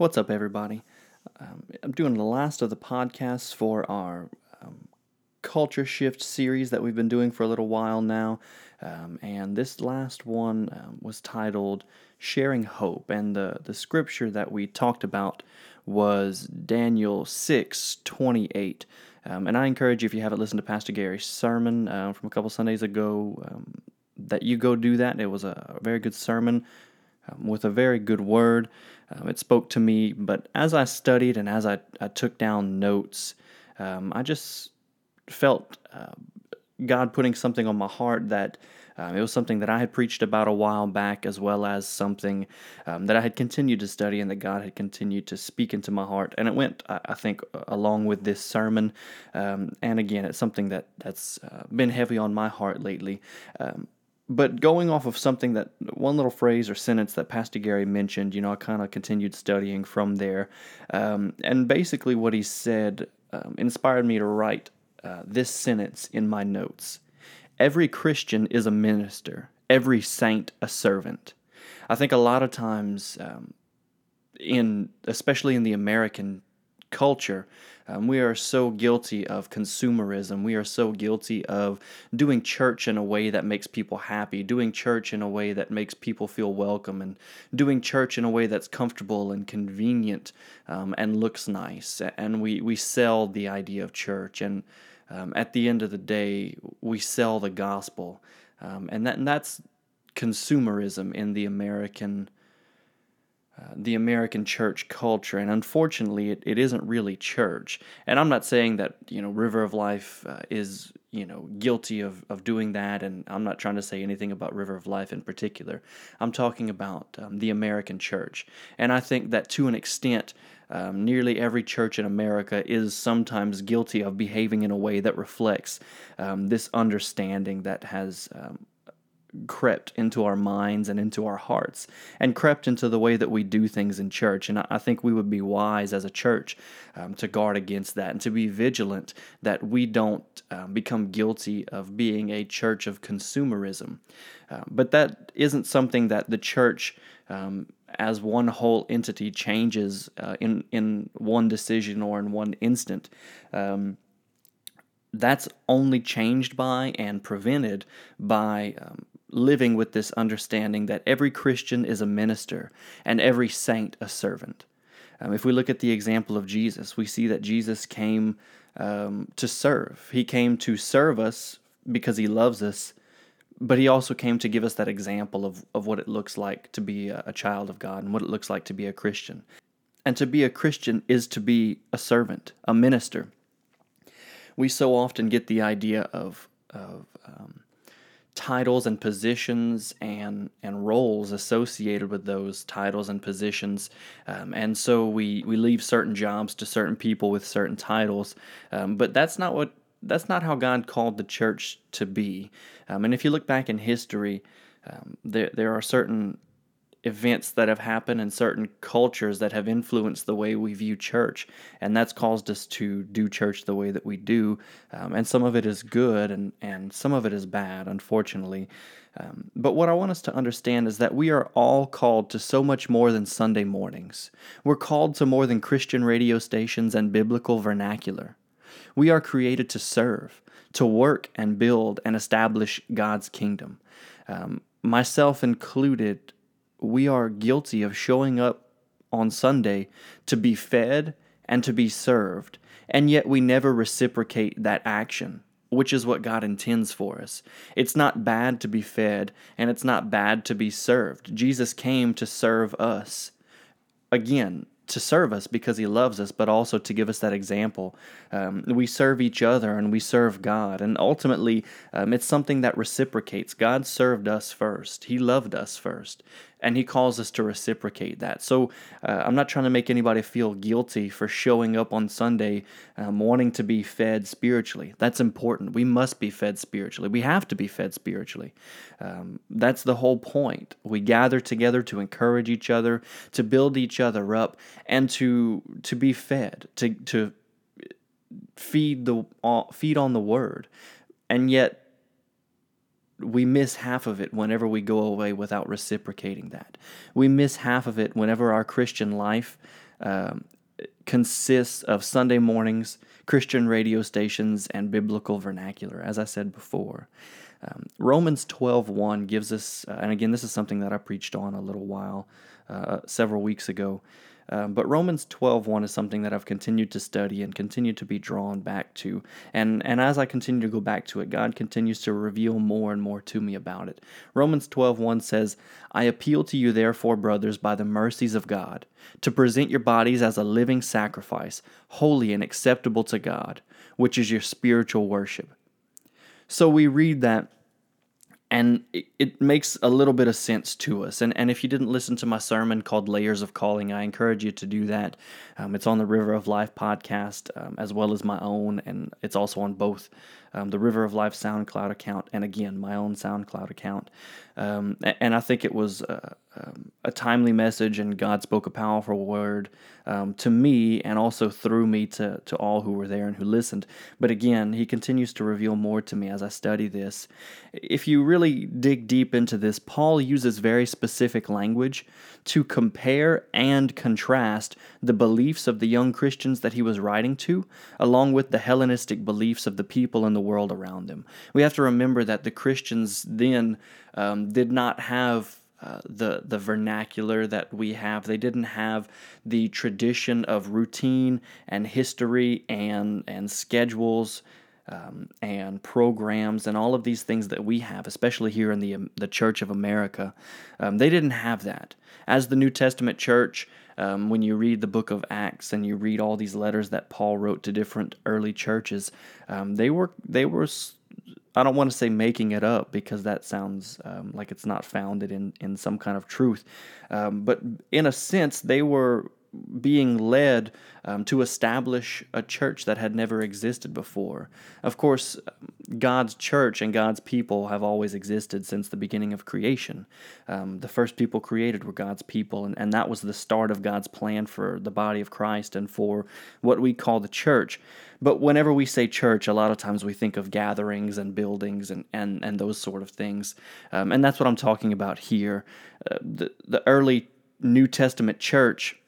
What's up, everybody? Um, I'm doing the last of the podcasts for our um, Culture Shift series that we've been doing for a little while now. Um, and this last one um, was titled Sharing Hope. And the, the scripture that we talked about was Daniel 6 28. Um, and I encourage you, if you haven't listened to Pastor Gary's sermon uh, from a couple Sundays ago, um, that you go do that. It was a very good sermon um, with a very good word. Um, it spoke to me, but as I studied and as I, I took down notes, um, I just felt uh, God putting something on my heart that um, it was something that I had preached about a while back, as well as something um, that I had continued to study and that God had continued to speak into my heart. And it went, I, I think, along with this sermon. Um, and again, it's something that that's uh, been heavy on my heart lately. But going off of something that one little phrase or sentence that Pastor Gary mentioned, you know, I kind of continued studying from there. Um, and basically, what he said um, inspired me to write uh, this sentence in my notes Every Christian is a minister, every saint a servant. I think a lot of times, um, in especially in the American culture, um, we are so guilty of consumerism. We are so guilty of doing church in a way that makes people happy, doing church in a way that makes people feel welcome, and doing church in a way that's comfortable and convenient um, and looks nice. And we, we sell the idea of church. And um, at the end of the day, we sell the gospel. Um, and, that, and that's consumerism in the American uh, the American church culture, and unfortunately, it, it isn't really church. And I'm not saying that you know River of Life uh, is you know guilty of, of doing that, and I'm not trying to say anything about River of Life in particular. I'm talking about um, the American church, and I think that to an extent. Um, nearly every church in America is sometimes guilty of behaving in a way that reflects um, this understanding that has um, crept into our minds and into our hearts and crept into the way that we do things in church. And I think we would be wise as a church um, to guard against that and to be vigilant that we don't um, become guilty of being a church of consumerism. Uh, but that isn't something that the church. Um, as one whole entity changes uh, in in one decision or in one instant, um, that's only changed by and prevented by um, living with this understanding that every Christian is a minister and every saint a servant. Um, if we look at the example of Jesus, we see that Jesus came um, to serve. He came to serve us because he loves us, but he also came to give us that example of, of what it looks like to be a, a child of God and what it looks like to be a Christian. And to be a Christian is to be a servant, a minister. We so often get the idea of, of um, titles and positions and and roles associated with those titles and positions, um, and so we we leave certain jobs to certain people with certain titles, um, but that's not what that's not how God called the church to be. Um, and if you look back in history, um, there there are certain events that have happened in certain cultures that have influenced the way we view church. And that's caused us to do church the way that we do. Um, and some of it is good and, and some of it is bad, unfortunately. Um, but what I want us to understand is that we are all called to so much more than Sunday mornings. We're called to more than Christian radio stations and biblical vernacular. We are created to serve, to work and build and establish God's kingdom. Um, myself included, we are guilty of showing up on Sunday to be fed and to be served, and yet we never reciprocate that action, which is what God intends for us. It's not bad to be fed, and it's not bad to be served. Jesus came to serve us. Again, to serve us because he loves us, but also to give us that example. Um, we serve each other and we serve God. And ultimately, um, it's something that reciprocates. God served us first, He loved us first and he calls us to reciprocate that. So uh, I'm not trying to make anybody feel guilty for showing up on Sunday um, wanting to be fed spiritually. That's important. We must be fed spiritually. We have to be fed spiritually. Um, that's the whole point. We gather together to encourage each other, to build each other up, and to to be fed, to to feed the uh, feed on the word. And yet we miss half of it whenever we go away without reciprocating that. We miss half of it whenever our Christian life um, consists of Sunday mornings, Christian radio stations, and biblical vernacular, as I said before. Um, Romans 12:1 gives us, uh, and again, this is something that I preached on a little while, uh, several weeks ago. Um, but Romans 12:1 is something that I've continued to study and continue to be drawn back to. And and as I continue to go back to it, God continues to reveal more and more to me about it. Romans 12:1 says, "I appeal to you therefore, brothers, by the mercies of God, to present your bodies as a living sacrifice, holy and acceptable to God, which is your spiritual worship." So we read that and it, makes a little bit of sense to us. And, and if you didn't listen to my sermon called Layers of Calling, I encourage you to do that. Um, it's on the River of Life podcast um, as well as my own, and it's also on both um, the River of Life SoundCloud account and again my own SoundCloud account. Um, and I think it was uh, um, a timely message, and God spoke a powerful word um, to me and also through me to, to all who were there and who listened. But again, He continues to reveal more to me as I study this. If you really dig deep into this, Paul uses very specific language to compare and contrast the beliefs of the young Christians that he was writing to, along with the Hellenistic beliefs of the people in the world around them. We have to remember that the Christians then um, did not have uh, the the vernacular that we have. They didn't have the tradition of routine and history and and schedules um, and programs and all of these things that we have, especially here in the um, the Church of America. Um, they didn't have that. As the New Testament church, um, when you read the book of Acts and you read all these letters that Paul wrote to different early churches, um, they were they were I don't want to say making it up because that sounds um, like it's not founded in, in some kind of truth. But in a sense, they were being led um, to establish a church that had never existed before. Of course, God's church and God's people have always existed since the beginning of creation. Um, the first people created were God's people, and, and that was the start of God's plan for the body of Christ and for what we call the church. But whenever we say church, a lot of times we think of gatherings and buildings and, and, and those sort of things. Um, and that's what I'm talking about here. Uh, the, the early New Testament church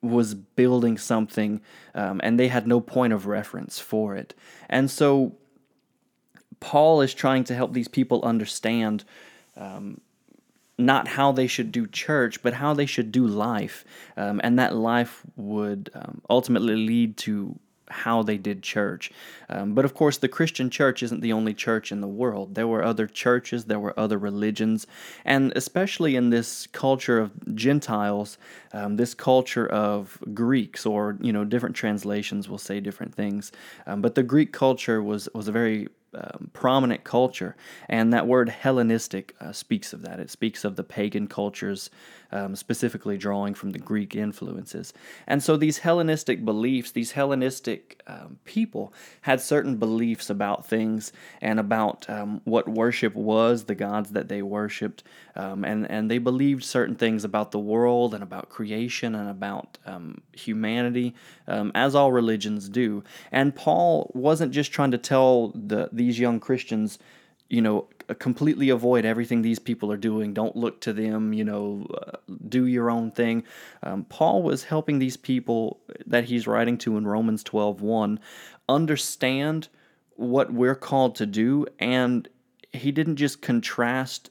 was building something um, and they had no point of reference for it. And so Paul is trying to help these people understand um, not how they should do church, but how they should do life. Um, and that life would um, ultimately lead to how they did church. Um, but of course, the Christian church isn't the only church in the world. There were other churches, there were other religions, and especially in this culture of Gentiles, um, this culture of Greeks, or you know, different translations will say different things. Um, but the Greek culture was was a very um, prominent culture, and that word Hellenistic uh, speaks of that. It speaks of the pagan cultures, um, specifically drawing from the Greek influences. And so these Hellenistic beliefs, these Hellenistic um, people had certain beliefs about things and about um, what worship was, the gods that they worshipped, um, and and they believed certain things about the world and about creation and about um, humanity, as all religions do. And Paul wasn't just trying to tell the these young Christians, you know, completely avoid everything these people are doing. Don't look to them, you know, uh, do your own thing. Um, Paul was helping these people that he's writing to in Romans 12:1 understand what we're called to do and he didn't just contrast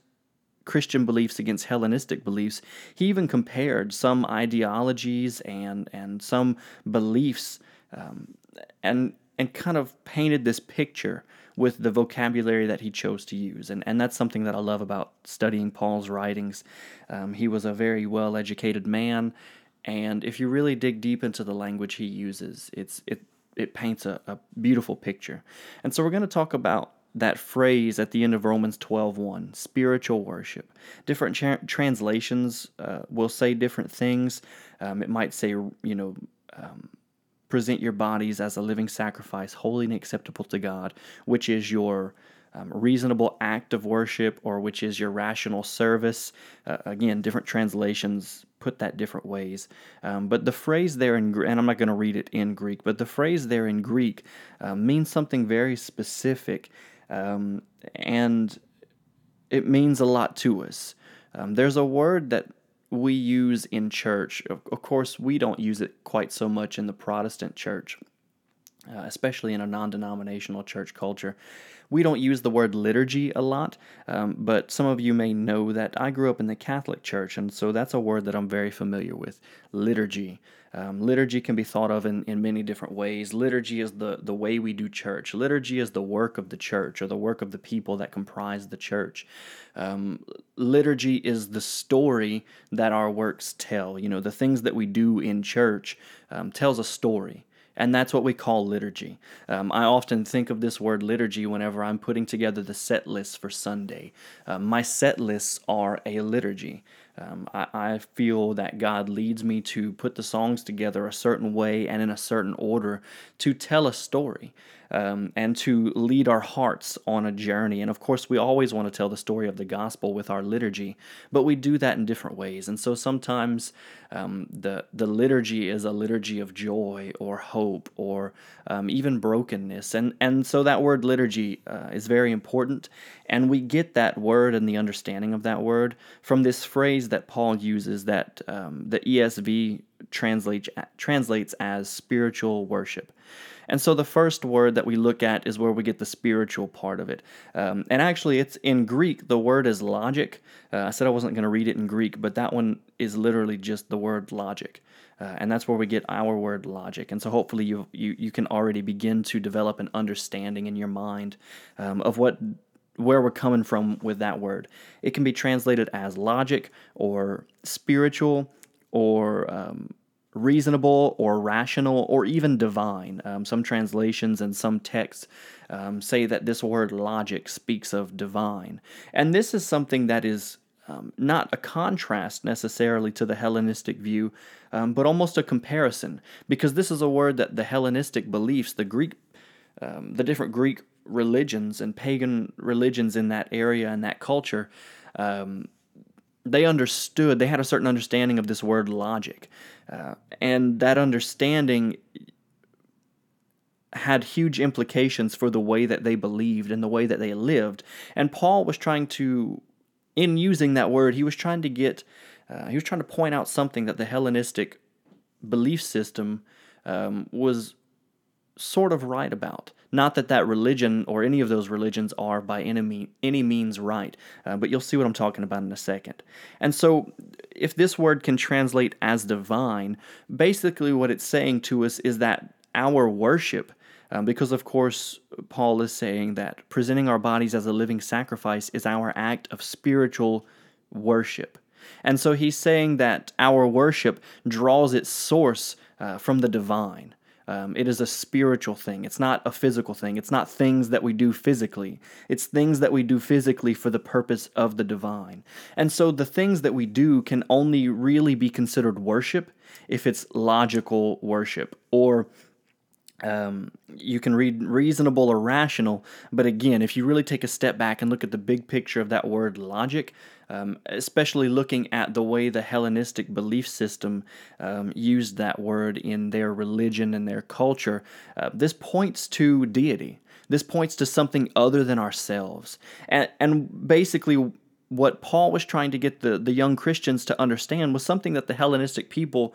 Christian beliefs against Hellenistic beliefs. He even compared some ideologies and and some beliefs um, and and kind of painted this picture with the vocabulary that he chose to use. And, and that's something that I love about studying Paul's writings. Um, he was a very well educated man, and if you really dig deep into the language he uses, it's, it, it paints a, a beautiful picture. And so we're going to talk about that phrase at the end of Romans 12:1, spiritual worship. Different cha- translations uh, will say different things. Um, it might say, you know, um, present your bodies as a living sacrifice, holy and acceptable to God, which is your um, reasonable act of worship or which is your rational service. Uh, again, different translations put that different ways. Um, but the phrase there in and I'm not going to read it in Greek, but the phrase there in Greek uh, means something very specific, um, and it means a lot to us. Um, there's a word that we use in church, of, of course, we don't use it quite so much in the Protestant church, uh, especially in a non denominational church culture. We don't use the word liturgy a lot, um, but some of you may know that I grew up in the Catholic Church, and so that's a word that I'm very familiar with liturgy. Um, liturgy can be thought of in, in many different ways. Liturgy is the, the way we do church. Liturgy is the work of the church or the work of the people that comprise the church. Um, liturgy is the story that our works tell. You know, the things that we do in church um, tells a story and that's what we call liturgy. Um, I often think of this word liturgy whenever I'm putting together the set list for Sunday. Um, my set lists are a liturgy. Um, I, I, feel that God leads me to put the songs together a certain way and in a certain order to tell a story um, and to lead our hearts on a journey. And of course, we always want to tell the story of the gospel with our liturgy, but we do that in different ways. And so sometimes um, the the liturgy is a liturgy of joy or hope or um, even brokenness. And and so that word liturgy uh, is very important. And we get that word and the understanding of that word from this phrase that Paul uses that um, the ESV translates translates as spiritual worship. And so the first word that we look at is where we get the spiritual part of it. Um, and actually, it's in Greek, the word is logic. Uh, I said I wasn't going to read it in Greek, but that one is literally just the word logic. Uh, and that's where we get our word logic. And so hopefully you, you, you can already begin to develop an understanding in your mind um, of what where we're coming from with that word. It can be translated as logic or spiritual or um, reasonable or rational or even divine. Um, some translations and some texts um, say that this word logic speaks of divine. And this is something that is um, not a contrast necessarily to the Hellenistic view, um, but almost a comparison, because this is a word that the Hellenistic beliefs, the Greek, um, the different Greek religions and pagan religions in that area and that culture, um, they understood, they had a certain understanding of this word logic. Uh, and that understanding had huge implications for the way that they believed and the way that they lived. And Paul was trying to, in using that word, he was trying to get, uh, he was trying to point out something that the Hellenistic belief system um, was sort of right about. Not that that religion or any of those religions are by any, any means right, uh, but you'll see what I'm talking about in a second. And so, if this word can translate as divine, basically what it's saying to us is that our worship, um, because of course, Paul is saying that presenting our bodies as a living sacrifice is our act of spiritual worship. And so he's saying that our worship draws its source uh, from the divine. Um, it is a spiritual thing. It's not a physical thing. It's not things that we do physically. It's things that we do physically for the purpose of the divine. And so the things that we do can only really be considered worship if it's logical worship or um, you can read reasonable or rational, but again, if you really take a step back and look at the big picture of that word logic, um, especially looking at the way the Hellenistic belief system um, used that word in their religion and their culture, uh, this points to deity. This points to something other than ourselves. And, and basically, what Paul was trying to get the, the young Christians to understand was something that the Hellenistic people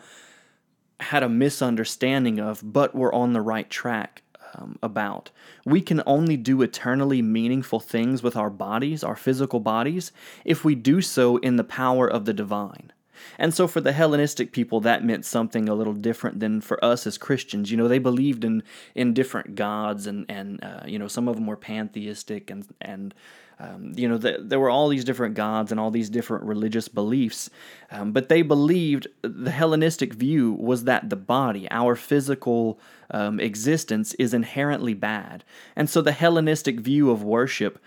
had a misunderstanding of, but were on the right track um, about. We can only do eternally meaningful things with our bodies, our physical bodies, if we do so in the power of the divine. And so for the Hellenistic people, that meant something a little different than for us as Christians. You know, they believed in in different gods, and and uh, you know some of them were pantheistic, and and um, you know the, there were all these different gods and all these different religious beliefs. Um, but they believed the Hellenistic view was that the body, our physical um, existence, is inherently bad, and so the Hellenistic view of worship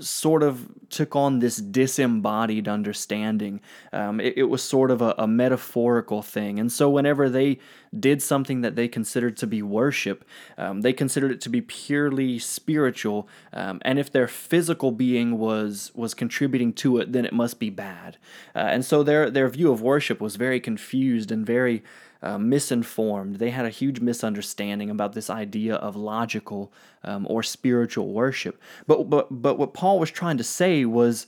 sort of took on this disembodied understanding. Um, it, it, was sort of a, a, metaphorical thing. And so, whenever they did something that they considered to be worship, um, they considered it to be purely spiritual. Um, and if their physical being was was contributing to it, then it must be bad. Uh, and so, their their view of worship was very confused and very uh, misinformed. They had a huge misunderstanding about this idea of logical um, or spiritual worship. But, but, but what Paul was trying to say was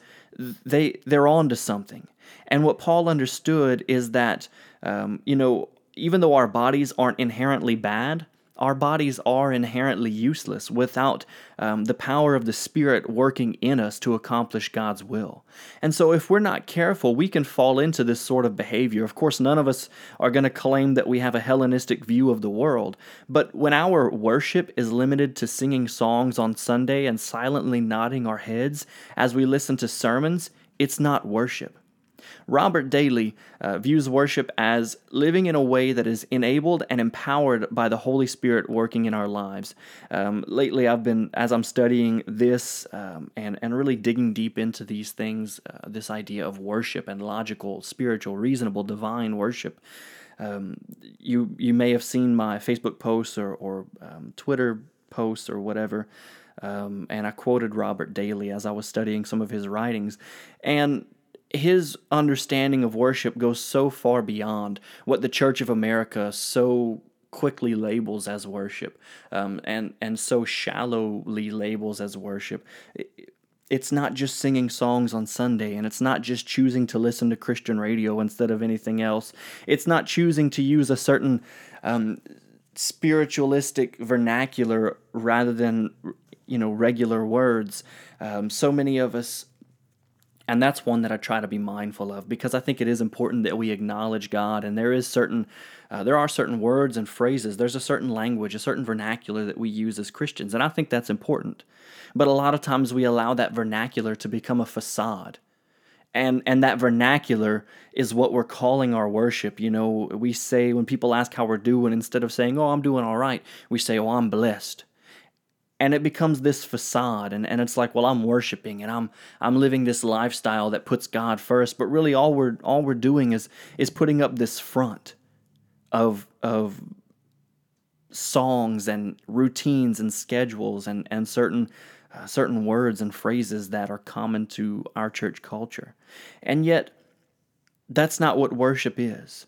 they, they're on to something. And what Paul understood is that, um, you know, even though our bodies aren't inherently bad, our bodies are inherently useless without um, the power of the Spirit working in us to accomplish God's will. And so, if we're not careful, we can fall into this sort of behavior. Of course, none of us are going to claim that we have a Hellenistic view of the world, but when our worship is limited to singing songs on Sunday and silently nodding our heads as we listen to sermons, it's not worship. Robert Daly uh, views worship as living in a way that is enabled and empowered by the Holy Spirit working in our lives. Um, lately, I've been, as I'm studying this um, and, and really digging deep into these things, uh, this idea of worship and logical, spiritual, reasonable, divine worship. Um, you you may have seen my Facebook posts or, or um, Twitter posts or whatever. Um, and I quoted Robert Daly as I was studying some of his writings. And his understanding of worship goes so far beyond what the Church of America so quickly labels as worship um, and and so shallowly labels as worship. It's not just singing songs on Sunday, and it's not just choosing to listen to Christian radio instead of anything else. It's not choosing to use a certain um, spiritualistic vernacular rather than you know regular words. Um, so many of us and that's one that I try to be mindful of because I think it is important that we acknowledge God. And there is certain uh, there are certain words and phrases. There's a certain language a certain vernacular that we use as Christians. And I think that's important. But a lot of times we allow that vernacular to become a facade. And and that vernacular is what we're calling our worship. You know we say when people ask how we're doing instead of saying oh I'm doing all right we say oh I'm blessed and it becomes this facade and, and it's like well i'm worshiping and i'm i'm living this lifestyle that puts god first but really all we're all we're doing is is putting up this front of of songs and routines and schedules and and certain uh, certain words and phrases that are common to our church culture. And yet that's not what worship is.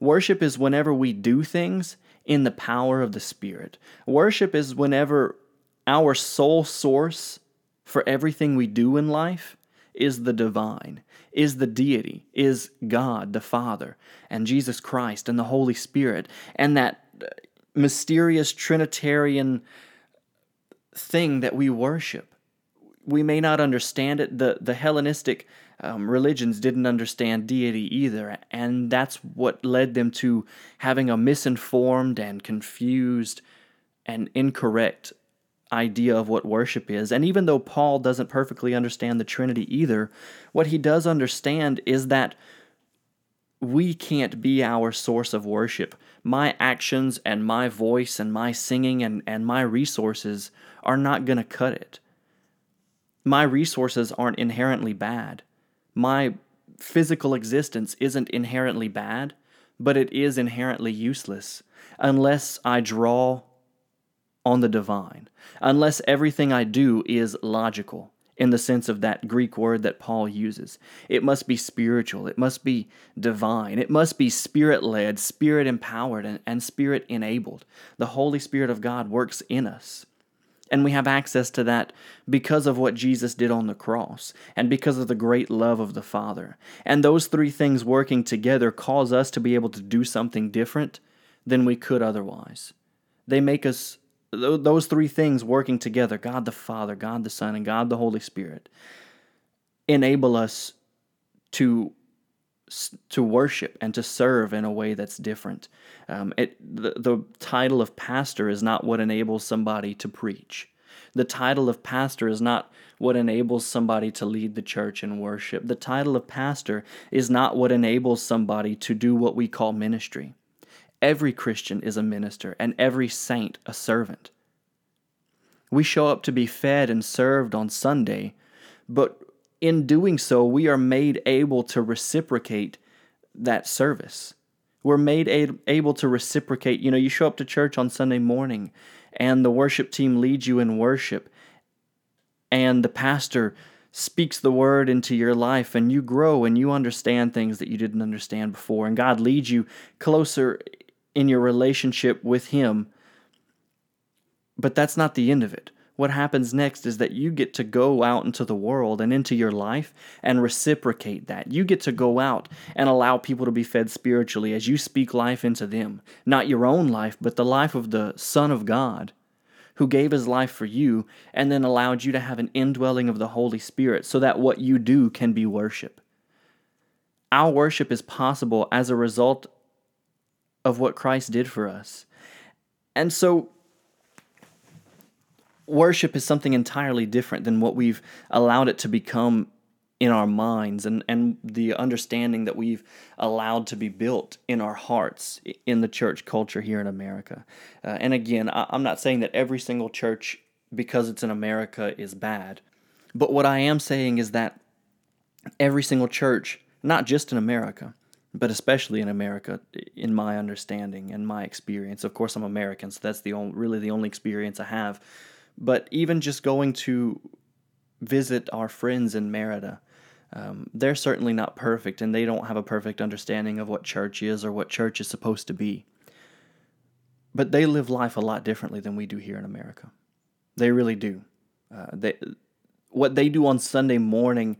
Worship is whenever we do things in the power of the spirit. Worship is whenever our sole source for everything we do in life is the divine, is the deity, is God the Father, and Jesus Christ and the Holy Spirit, and that uh, mysterious Trinitarian thing that we worship. We may not understand it. The, the Hellenistic um, religions didn't understand deity either, and that's what led them to having a misinformed and confused and incorrect idea of what worship is. And even though Paul doesn't perfectly understand the Trinity either, what he does understand is that we can't be our source of worship. My actions and my voice and my singing and, and my resources are not going to cut it. My resources aren't inherently bad. My physical existence isn't inherently bad, but it is inherently useless unless I draw on the divine, unless everything I do is logical in the sense of that Greek word that Paul uses. It must be spiritual, it must be divine, it must be spirit led, spirit empowered, and, and spirit enabled. The Holy Spirit of God works in us. And we have access to that because of what Jesus did on the cross and because of the great love of the Father. And those three things working together cause us to be able to do something different than we could otherwise. They make us those three things working together God the Father, God the Son, and God the Holy Spirit enable us to to worship and to serve in a way that's different. Um, it, the, the title of pastor is not what enables somebody to preach. The title of pastor is not what enables somebody to lead the church in worship. The title of pastor is not what enables somebody to do what we call ministry. Every Christian is a minister, and every saint a servant. We show up to be fed and served on Sunday, but in doing so, we are made able to reciprocate that service. We're made a- able to reciprocate. You know, you show up to church on Sunday morning, and the worship team leads you in worship, and the pastor speaks the word into your life and you grow and you understand things that you didn't understand before and God leads you closer in your relationship with Him. But that's not the end of it. what happens next is that you get to go out into the world and into your life and reciprocate that. You get to go out and allow people to be fed spiritually as you speak life into them. Not your own life, but the life of the Son of God who gave his life for you and then allowed you to have an indwelling of the Holy Spirit so that what you do can be worship. Our worship is possible as a result of what Christ did for us. And so worship is something entirely different than what we've allowed it to become in our minds and, and the understanding that we've allowed to be built in our hearts in the church culture here in America. Uh, and again, I, I'm not saying that every single church, because it's in America, is bad. But what I am saying is that every single church, not just in America, but especially in America, in my understanding and my experience. Of course, I'm American, so that's the only, really the only experience I have but even just going to visit our friends in Merida, um, they're certainly not perfect and they don't have a perfect understanding of what church is or what church is supposed to be. But they live life a lot differently than we do here in America. They really do. Uh, they, what they do on Sunday morning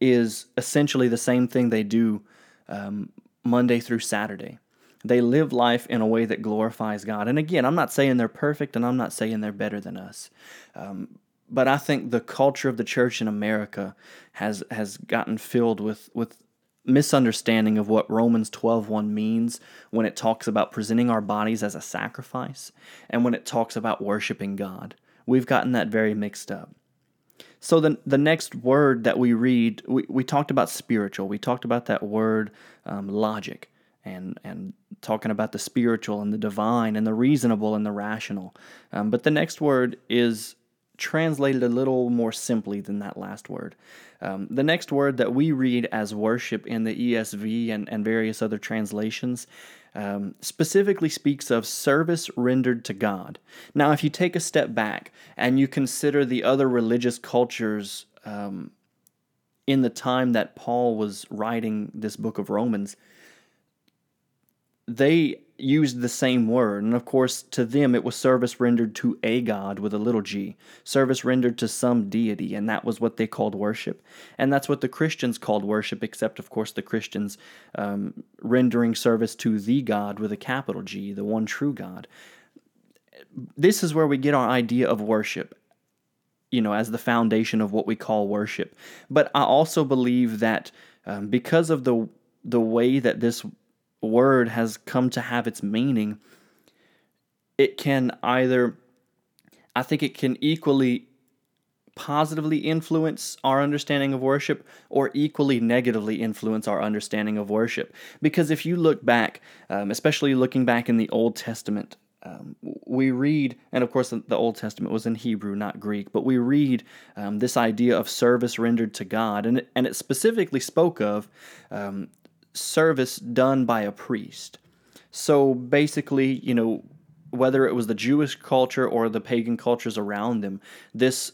is essentially the same thing they do um, Monday through Saturday. They live life in a way that glorifies God. And again, I'm not saying they're perfect and I'm not saying they're better than us. Um, but I think the culture of the church in America has has gotten filled with with misunderstanding of what Romans 12:1 means when it talks about presenting our bodies as a sacrifice and when it talks about worshiping God. We've gotten that very mixed up. So the the next word that we read, we, we talked about spiritual. We talked about that word um, logic and and talking about the spiritual and the divine and the reasonable and the rational. Um, but the next word is translated a little more simply than that last word. Um, the next word that we read as worship in the ESV and, and various other translations um, specifically speaks of service rendered to God. Now, if you take a step back and you consider the other religious cultures um, in the time that Paul was writing this book of Romans, they used the same word. And of course, to them, it was service rendered to a God with a little g, service rendered to some deity. And that was what they called worship. And that's what the Christians called worship, except, of course, the Christians um, rendering service to the God with a capital G, the one true God. This is where we get our idea of worship. You know, as the foundation of what we call worship. But I also believe that um, because of the the way that this word has come to have its meaning, it can either, I think it can equally positively influence our understanding of worship or equally negatively influence our understanding of worship. Because if you look back, um, especially looking back in the Old Testament, um, we read, and of course, the Old Testament was in Hebrew, not Greek, but we read um, this idea of service rendered to God, and it, and it specifically spoke of um, service done by a priest. So basically, you know, whether it was the Jewish culture or the pagan cultures around them, this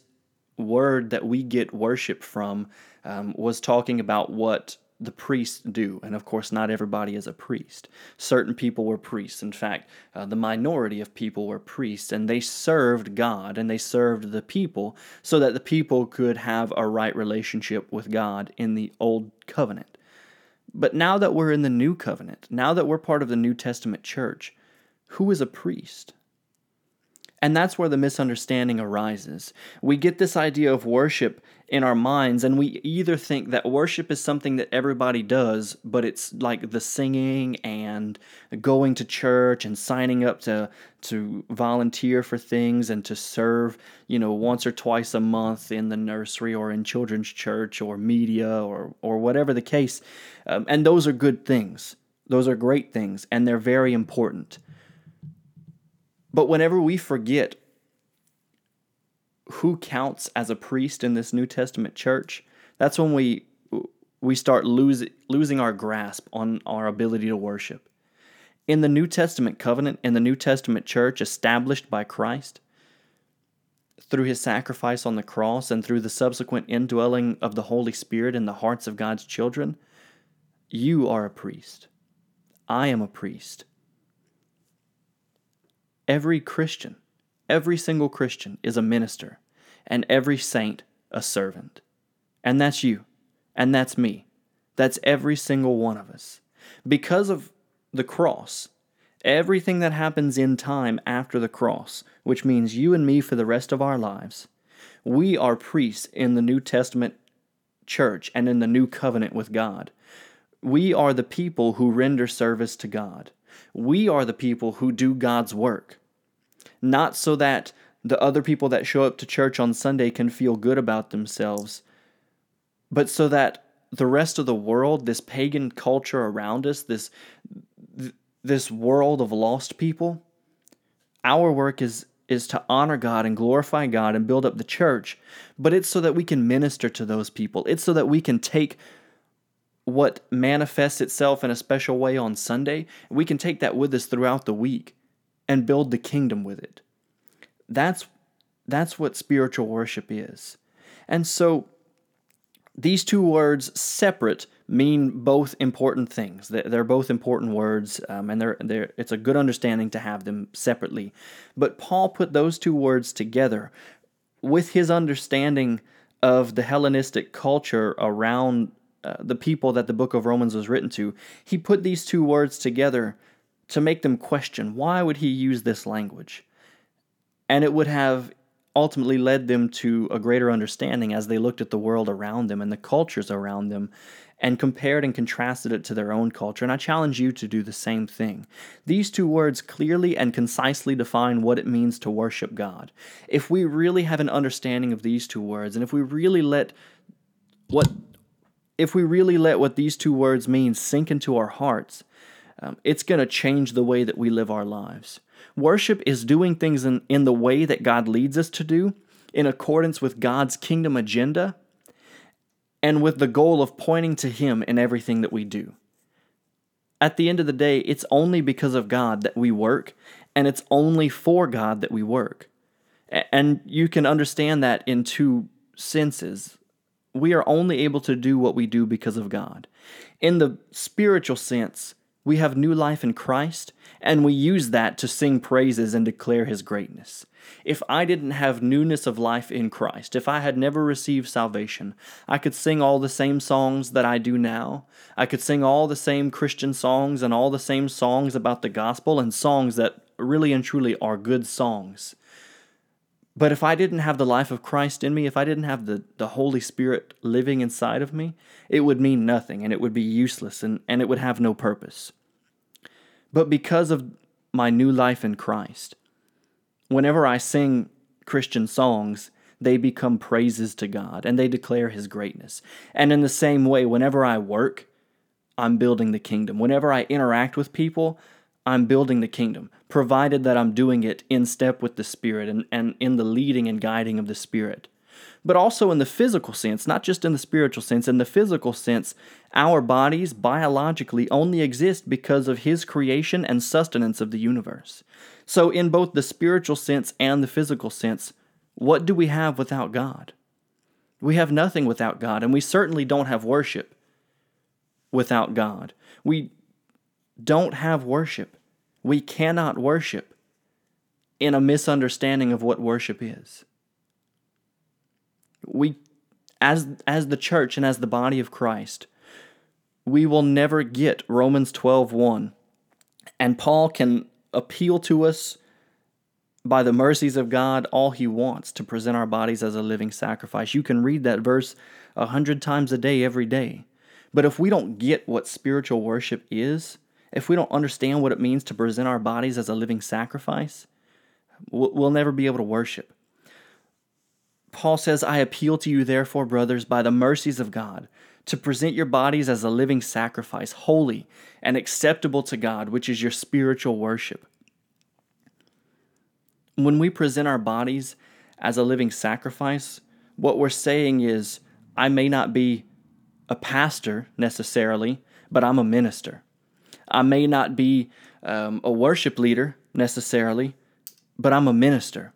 word that we get worship from um, was talking about what the priests do. And of course, not everybody is a priest. Certain people were priests. In fact, uh, the minority of people were priests, and they served God and they served the people so that the people could have a right relationship with God in the Old Covenant. But now that we're in the new covenant, now that we're part of the New Testament church, who is a priest? And that's where the misunderstanding arises. We get this idea of worship in our minds, and we either think that worship is something that everybody does, but it's like the singing and going to church and signing up to, to volunteer for things and to serve, you know, once or twice a month in the nursery or in children's church or media or, or whatever the case. Um, and those are good things. Those are great things, and they're very important. But whenever we forget who counts as a priest in this New Testament church, that's when we we start losing losing our grasp on our ability to worship. In the New Testament covenant, in the New Testament church established by Christ, through his sacrifice on the cross and through the subsequent indwelling of the Holy Spirit in the hearts of God's children, you are a priest. I am a priest every Christian, every single Christian is a minister, and every saint a servant. And that's you, and that's me. That's every single one of us. Because of the cross, everything that happens in time after the cross, which means you and me for the rest of our lives, we are priests in the New Testament church and in the new covenant with God. We are the people who render service to God. We are the people who do God's work. Not so that the other people that show up to church on Sunday can feel good about themselves, but so that the rest of the world, this pagan culture around us, this this world of lost people, our work is is to honor God and glorify God and build up the church, but it's so that we can minister to those people. It's so that we can take what manifests itself in a special way on Sunday, we can take that with us throughout the week and build the kingdom with it. That's that's what spiritual worship is. And so these two words separate mean both important things. They're both important words, um, and they're, they're, it's a good understanding to have them separately. But Paul put those two words together with his understanding of the Hellenistic culture around uh, the people that the book of Romans was written to. He put these two words together to make them question why would he use this language? And it would have ultimately led them to a greater understanding as they looked at the world around them and the cultures around them and compared and contrasted it to their own culture. And I challenge you to do the same thing. These two words clearly and concisely define what it means to worship God. If we really have an understanding of these two words, and if we really let what if we really let what these two words mean sink into our hearts, um, it's going to change the way that we live our lives. Worship is doing things in, in the way that God leads us to do, in accordance with God's kingdom agenda, and with the goal of pointing to Him in everything that we do. At the end of the day, it's only because of God that we work, and it's only for God that we work. And you can understand that in two senses. We are only able to do what we do because of God. In the spiritual sense, we have new life in Christ, and we use that to sing praises and declare His greatness. If I didn't have newness of life in Christ, if I had never received salvation, I could sing all the same songs that I do now. I could sing all the same Christian songs and all the same songs about the gospel and songs that really and truly are good songs. But if I didn't have the life of Christ in me, if I didn't have the, the Holy Spirit living inside of me, it would mean nothing and it would be useless and, and it would have no purpose. But because of my new life in Christ, whenever I sing Christian songs, they become praises to God and they declare His greatness. And in the same way, whenever I work, I'm building the kingdom. Whenever I interact with people, I'm building the kingdom, provided that I'm doing it in step with the Spirit and, and in the leading and guiding of the Spirit. But also in the physical sense, not just in the spiritual sense, in the physical sense, our bodies biologically only exist because of His creation and sustenance of the universe. So, in both the spiritual sense and the physical sense, what do we have without God? We have nothing without God, and we certainly don't have worship without God. We don't have worship. We cannot worship in a misunderstanding of what worship is. We as as the church and as the body of Christ, we will never get Romans 12:1. And Paul can appeal to us by the mercies of God all he wants to present our bodies as a living sacrifice. You can read that verse a hundred times a day every day. But if we don't get what spiritual worship is, if we don't understand what it means to present our bodies as a living sacrifice, we'll never be able to worship. Paul says, I appeal to you, therefore, brothers, by the mercies of God, to present your bodies as a living sacrifice, holy and acceptable to God, which is your spiritual worship. When we present our bodies as a living sacrifice, what we're saying is, I may not be a pastor necessarily, but I'm a minister. I may not be um, a worship leader necessarily, but I'm a minister.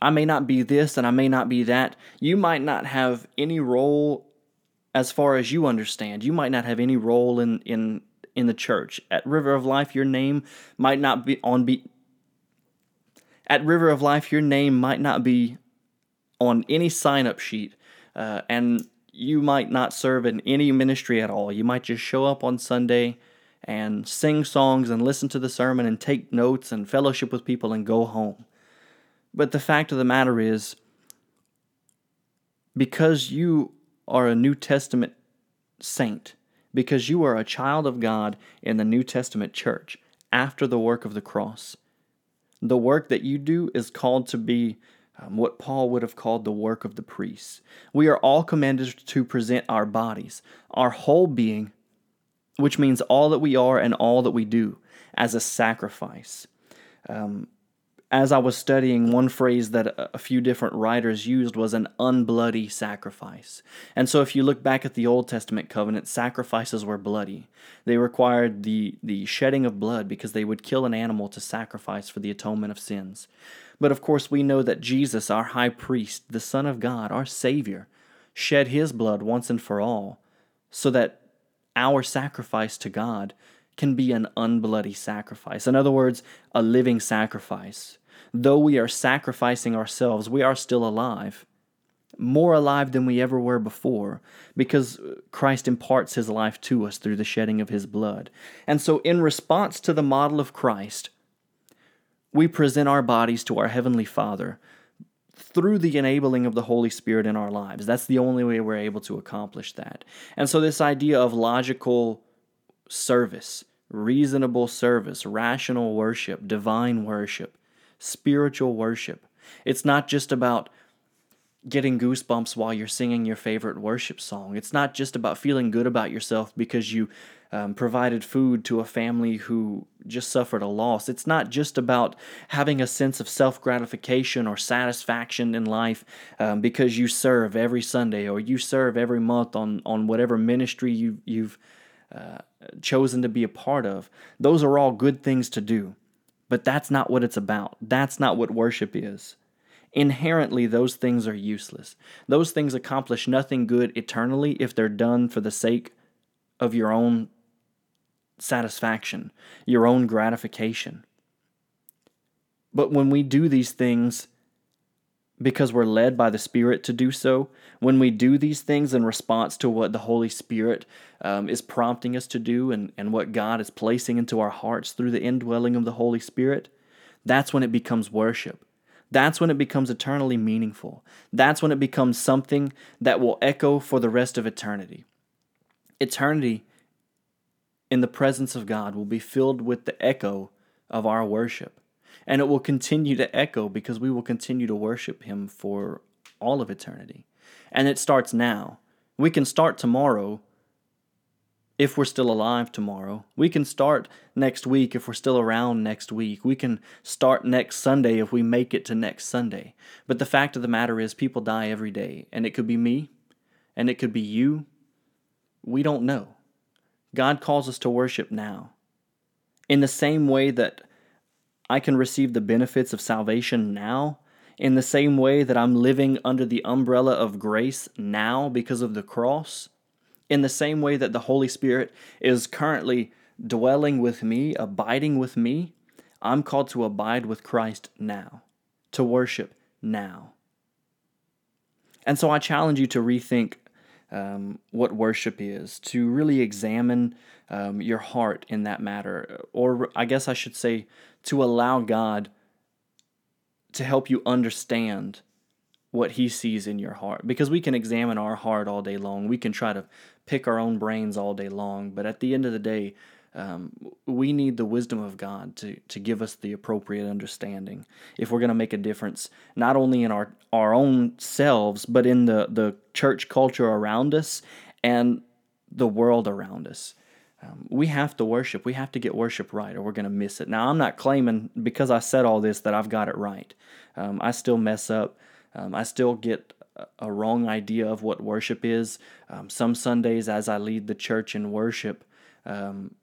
I may not be this and I may not be that. You might not have any role as far as you understand. You might not have any role in in in the church. At River of Life, your name might not be on be At River of Life, your name might not be on any sign up sheet, uh, and you might not serve in any ministry at all. You might just show up on Sunday and sing songs and listen to the sermon and take notes and fellowship with people and go home. But the fact of the matter is, because you are a New Testament saint, because you are a child of God in the New Testament church after the work of the cross, the work that you do is called to be um, what Paul would have called the work of the priests. We are all commanded to present our bodies, our whole being, which means all that we are and all that we do, as a sacrifice. Um, as I was studying, one phrase that a few different writers used was an unbloody sacrifice. And so, if you look back at the Old Testament covenant, sacrifices were bloody. They required the, the shedding of blood because they would kill an animal to sacrifice for the atonement of sins. But of course, we know that Jesus, our high priest, the Son of God, our Savior, shed his blood once and for all so that our sacrifice to God can be an unbloody sacrifice. In other words, a living sacrifice. Though we are sacrificing ourselves, we are still alive. More alive than we ever were before, because Christ imparts his life to us through the shedding of his blood. And so, in response to the model of Christ, we present our bodies to our Heavenly Father through the enabling of the Holy Spirit in our lives. That's the only way we're able to accomplish that. And so, this idea of logical service, reasonable service, rational worship, divine worship, spiritual worship. It's not just about getting goosebumps while you're singing your favorite worship song. It's not just about feeling good about yourself because you um, provided food to a family who just suffered a loss. It's not just about having a sense of self gratification or satisfaction in life um, because you serve every Sunday or you serve every month on, on whatever ministry you, you've uh, chosen to be a part of. Those are all good things to do, but that's not what it's about. That's not what worship is. Inherently, those things are useless. Those things accomplish nothing good eternally if they're done for the sake of your own satisfaction, your own gratification. But when we do these things because we're led by the Spirit to do so, when we do these things in response to what the Holy Spirit um, is prompting us to do and, and what God is placing into our hearts through the indwelling of the Holy Spirit, that's when it becomes worship. That's when it becomes eternally meaningful. That's when it becomes something that will echo for the rest of eternity. Eternity in the presence of God will be filled with the echo of our worship. And it will continue to echo because we will continue to worship Him for all of eternity. And it starts now. We can start tomorrow if we're still alive tomorrow. We can start next week if we're still around next week. We can start next Sunday if we make it to next Sunday. But the fact of the matter is, people die every day. And it could be me, and it could be you. We don't know. God calls us to worship now. In the same way that I can receive the benefits of salvation now, in the same way that I'm living under the umbrella of grace now because of the cross, in the same way that the Holy Spirit is currently dwelling with me, abiding with me, I'm called to abide with Christ now, to worship now. And so I challenge you to rethink um, what worship is, to really examine um, your heart in that matter. Or I guess I should say, to allow God to help you understand what He sees in your heart. Because we can examine our heart all day long, we can try to pick our own brains all day long, but at the end of the day, um, we need the wisdom of God to, to give us the appropriate understanding if we're going to make a difference, not only in our, our own selves, but in the, the church culture around us and the world around us. Um, we have to worship. We have to get worship right, or we're going to miss it. Now, I'm not claiming because I said all this that I've got it right. Um, I still mess up. Um, I still get a wrong idea of what worship is. Um, some Sundays, as I lead the church in worship, um,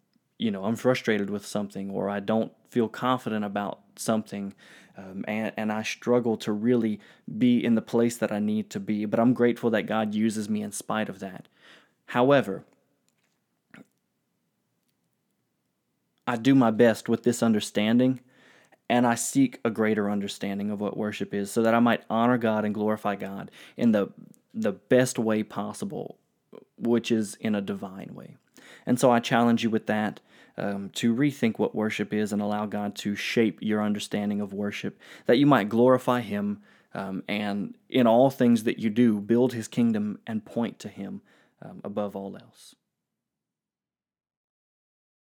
you know, I'm frustrated with something or I don't feel confident about something. Um, and, and I struggle to really be in the place that I need to be. But I'm grateful that God uses me in spite of that. However, I do my best with this understanding, and I seek a greater understanding of what worship is so that I might honor God and glorify God in the the best way possible, which is in a divine way. And so I challenge you with that um, to rethink what worship is and allow God to shape your understanding of worship, that you might glorify Him um, and in all things that you do, build His kingdom and point to Him um, above all else.